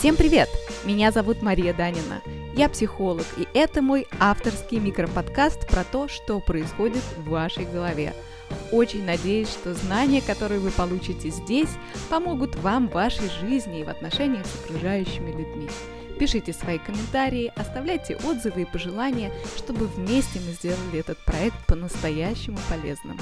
Всем привет! Меня зовут Мария Данина. Я психолог, и это мой авторский микроподкаст про то, что происходит в вашей голове. Очень надеюсь, что знания, которые вы получите здесь, помогут вам в вашей жизни и в отношениях с окружающими людьми. Пишите свои комментарии, оставляйте отзывы и пожелания, чтобы вместе мы сделали этот проект по-настоящему полезным.